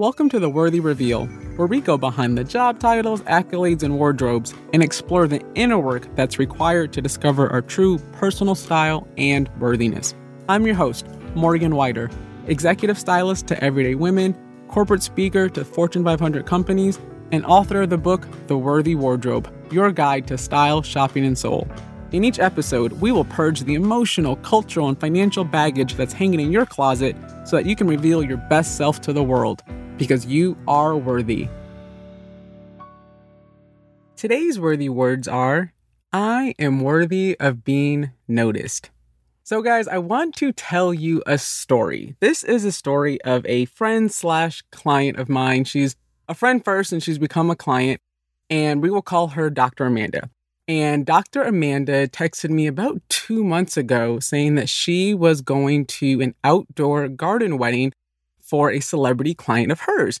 Welcome to the Worthy Reveal, where we go behind the job titles, accolades, and wardrobes and explore the inner work that's required to discover our true personal style and worthiness. I'm your host, Morgan Wider, executive stylist to everyday women, corporate speaker to Fortune 500 companies, and author of the book The Worthy Wardrobe Your Guide to Style, Shopping, and Soul. In each episode, we will purge the emotional, cultural, and financial baggage that's hanging in your closet so that you can reveal your best self to the world because you are worthy. Today's worthy words are I am worthy of being noticed. So, guys, I want to tell you a story. This is a story of a friend slash client of mine. She's a friend first and she's become a client, and we will call her Dr. Amanda. And Dr. Amanda texted me about two months ago saying that she was going to an outdoor garden wedding for a celebrity client of hers.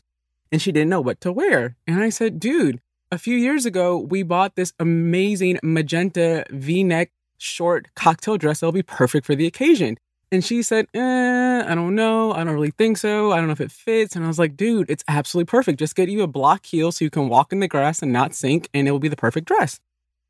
And she didn't know what to wear. And I said, dude, a few years ago, we bought this amazing magenta v neck short cocktail dress that'll be perfect for the occasion. And she said, eh, I don't know. I don't really think so. I don't know if it fits. And I was like, dude, it's absolutely perfect. Just get you a block heel so you can walk in the grass and not sink, and it will be the perfect dress.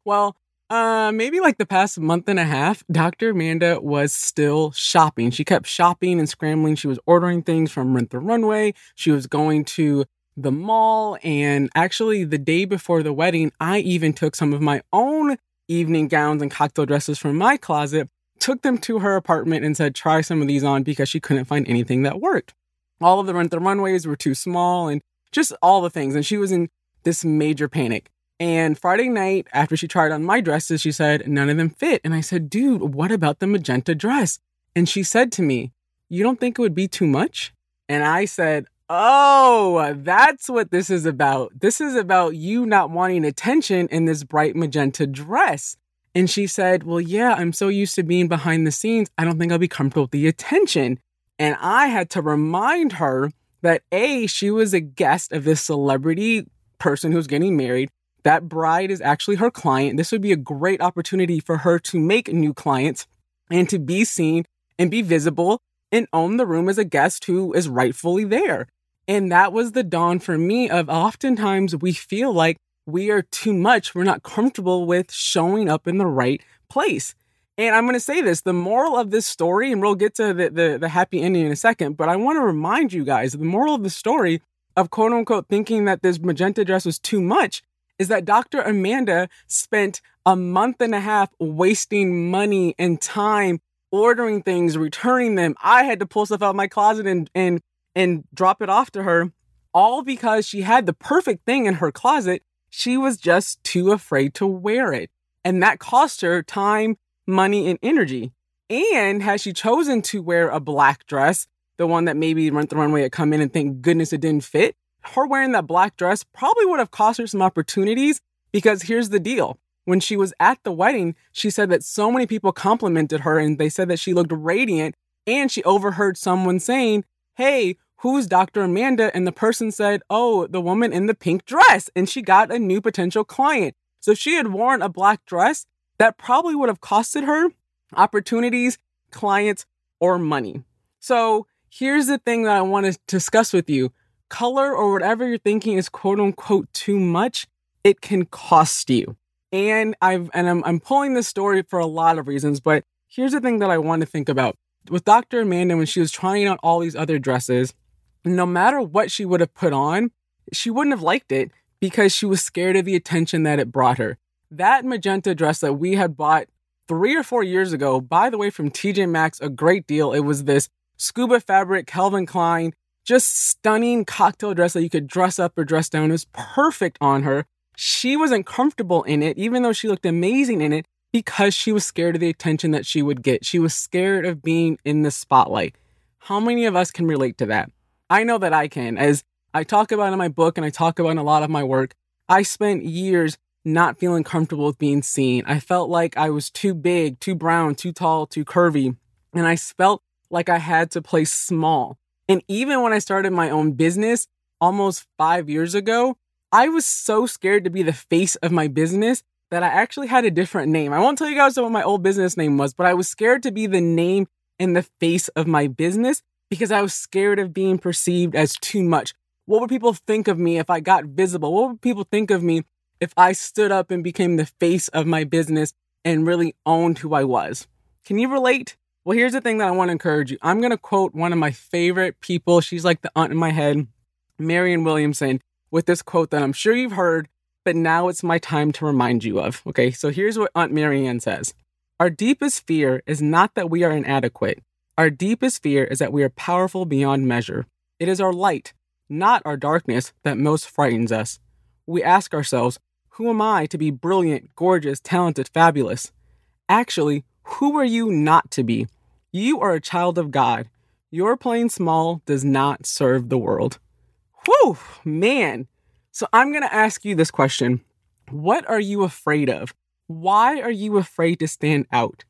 Well, uh, maybe like the past month and a half, Dr. Amanda was still shopping. She kept shopping and scrambling. She was ordering things from Rent the Runway. She was going to the mall. And actually, the day before the wedding, I even took some of my own evening gowns and cocktail dresses from my closet, took them to her apartment, and said, try some of these on because she couldn't find anything that worked. All of the Rent the Runways were too small and just all the things. And she was in this major panic. And Friday night, after she tried on my dresses, she said, none of them fit. And I said, dude, what about the magenta dress? And she said to me, you don't think it would be too much? And I said, oh, that's what this is about. This is about you not wanting attention in this bright magenta dress. And she said, well, yeah, I'm so used to being behind the scenes. I don't think I'll be comfortable with the attention. And I had to remind her that A, she was a guest of this celebrity person who's getting married that bride is actually her client. This would be a great opportunity for her to make new clients and to be seen and be visible and own the room as a guest who is rightfully there. And that was the dawn for me of oftentimes we feel like we are too much. We're not comfortable with showing up in the right place. And I'm going to say this the moral of this story, and we'll get to the, the, the happy ending in a second, but I want to remind you guys the moral of the story of quote unquote thinking that this magenta dress was too much is that Dr. Amanda spent a month and a half wasting money and time ordering things, returning them. I had to pull stuff out of my closet and and and drop it off to her, all because she had the perfect thing in her closet. She was just too afraid to wear it. And that cost her time, money, and energy. And had she chosen to wear a black dress, the one that maybe Rent the Runway had come in and thank goodness it didn't fit, her wearing that black dress probably would have cost her some opportunities because here's the deal. When she was at the wedding, she said that so many people complimented her and they said that she looked radiant. And she overheard someone saying, Hey, who's Dr. Amanda? And the person said, Oh, the woman in the pink dress. And she got a new potential client. So she had worn a black dress that probably would have costed her opportunities, clients, or money. So here's the thing that I want to discuss with you color or whatever you're thinking is quote unquote too much, it can cost you. And I've and I'm I'm pulling this story for a lot of reasons, but here's the thing that I want to think about. With Dr. Amanda, when she was trying on all these other dresses, no matter what she would have put on, she wouldn't have liked it because she was scared of the attention that it brought her. That magenta dress that we had bought three or four years ago, by the way, from TJ Maxx, a great deal. It was this scuba fabric Calvin Klein just stunning cocktail dress that you could dress up or dress down. It was perfect on her. She wasn't comfortable in it, even though she looked amazing in it, because she was scared of the attention that she would get. She was scared of being in the spotlight. How many of us can relate to that? I know that I can. As I talk about in my book and I talk about in a lot of my work, I spent years not feeling comfortable with being seen. I felt like I was too big, too brown, too tall, too curvy. And I felt like I had to play small. And even when I started my own business almost five years ago, I was so scared to be the face of my business that I actually had a different name. I won't tell you guys what my old business name was, but I was scared to be the name and the face of my business because I was scared of being perceived as too much. What would people think of me if I got visible? What would people think of me if I stood up and became the face of my business and really owned who I was? Can you relate? Well, here's the thing that I want to encourage you. I'm going to quote one of my favorite people. She's like the aunt in my head, Marianne Williamson, with this quote that I'm sure you've heard, but now it's my time to remind you of. Okay, so here's what Aunt Marianne says Our deepest fear is not that we are inadequate. Our deepest fear is that we are powerful beyond measure. It is our light, not our darkness, that most frightens us. We ask ourselves, who am I to be brilliant, gorgeous, talented, fabulous? Actually, who are you not to be? You are a child of God. Your playing small does not serve the world. Whew, man. So I'm going to ask you this question What are you afraid of? Why are you afraid to stand out?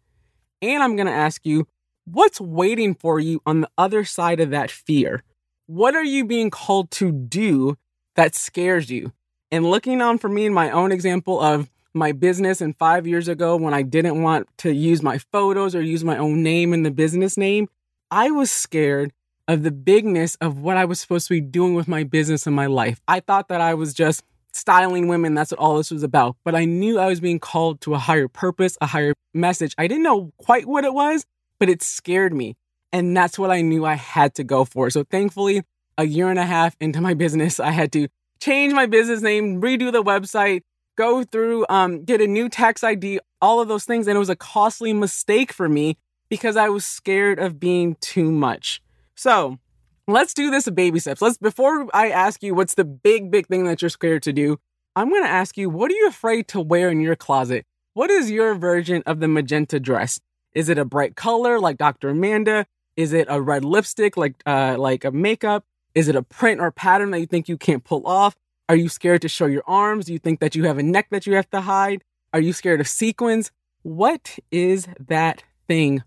And I'm going to ask you, what's waiting for you on the other side of that fear? What are you being called to do that scares you? And looking on for me in my own example of my business and five years ago when I didn't want to use my photos or use my own name in the business name, I was scared of the bigness of what I was supposed to be doing with my business and my life. I thought that I was just styling women. That's what all this was about. But I knew I was being called to a higher purpose, a higher message. I didn't know quite what it was, but it scared me. And that's what I knew I had to go for. So thankfully, a year and a half into my business, I had to change my business name, redo the website, go through, um, get a new tax ID, all of those things. And it was a costly mistake for me because I was scared of being too much. So let's do this baby steps. Let's, before I ask you what's the big, big thing that you're scared to do, I'm going to ask you, what are you afraid to wear in your closet? What is your version of the magenta dress? Is it a bright color like Dr. Amanda? Is it a red lipstick like, uh, like a makeup? Is it a print or pattern that you think you can't pull off? Are you scared to show your arms? Do you think that you have a neck that you have to hide? Are you scared of sequins? What is that thing?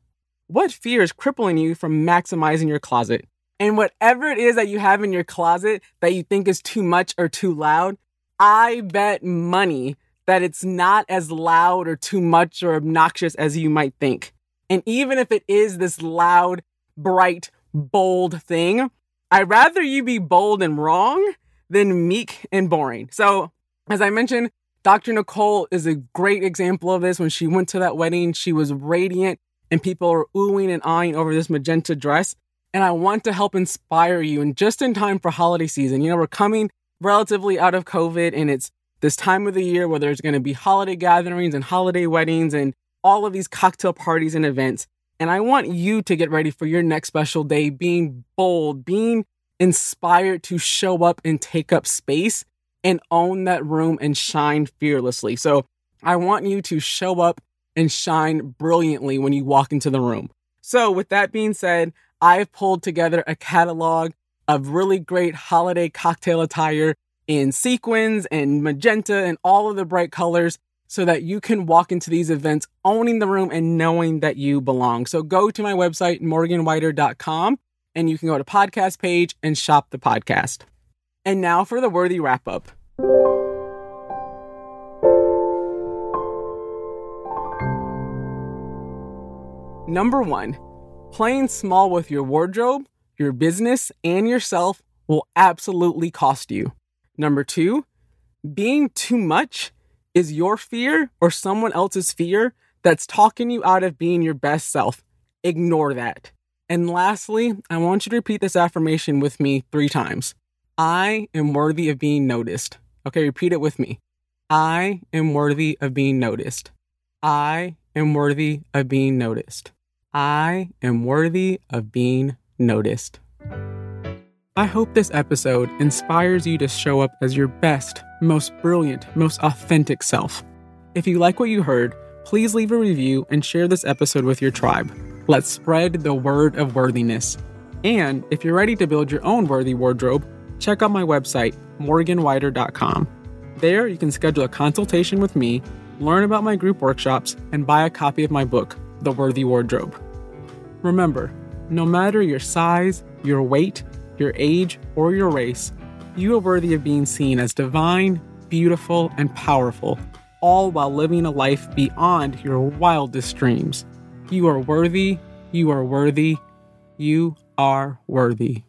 What fear is crippling you from maximizing your closet? And whatever it is that you have in your closet that you think is too much or too loud, I bet money that it's not as loud or too much or obnoxious as you might think. And even if it is this loud, bright, bold thing, I'd rather you be bold and wrong than meek and boring. So, as I mentioned, Dr. Nicole is a great example of this. When she went to that wedding, she was radiant and people were oohing and eyeing over this magenta dress. And I want to help inspire you and just in time for holiday season. You know, we're coming relatively out of COVID and it's this time of the year where there's going to be holiday gatherings and holiday weddings and all of these cocktail parties and events. And I want you to get ready for your next special day being bold, being inspired to show up and take up space and own that room and shine fearlessly. So I want you to show up and shine brilliantly when you walk into the room. So, with that being said, I've pulled together a catalog of really great holiday cocktail attire in sequins and magenta and all of the bright colors so that you can walk into these events owning the room and knowing that you belong. So, go to my website, morganwider.com and you can go to podcast page and shop the podcast. And now for the worthy wrap up. Number one, playing small with your wardrobe, your business, and yourself will absolutely cost you. Number two, being too much is your fear or someone else's fear that's talking you out of being your best self. Ignore that. And lastly, I want you to repeat this affirmation with me three times. I am worthy of being noticed. Okay, repeat it with me. I am worthy of being noticed. I am worthy of being noticed. I am worthy of being noticed. I hope this episode inspires you to show up as your best, most brilliant, most authentic self. If you like what you heard, please leave a review and share this episode with your tribe. Let's spread the word of worthiness. And if you're ready to build your own worthy wardrobe, check out my website, morganwider.com. There, you can schedule a consultation with me, learn about my group workshops, and buy a copy of my book, The Worthy Wardrobe. Remember, no matter your size, your weight, your age, or your race, you are worthy of being seen as divine, beautiful, and powerful, all while living a life beyond your wildest dreams. You are worthy, you are worthy, you are worthy.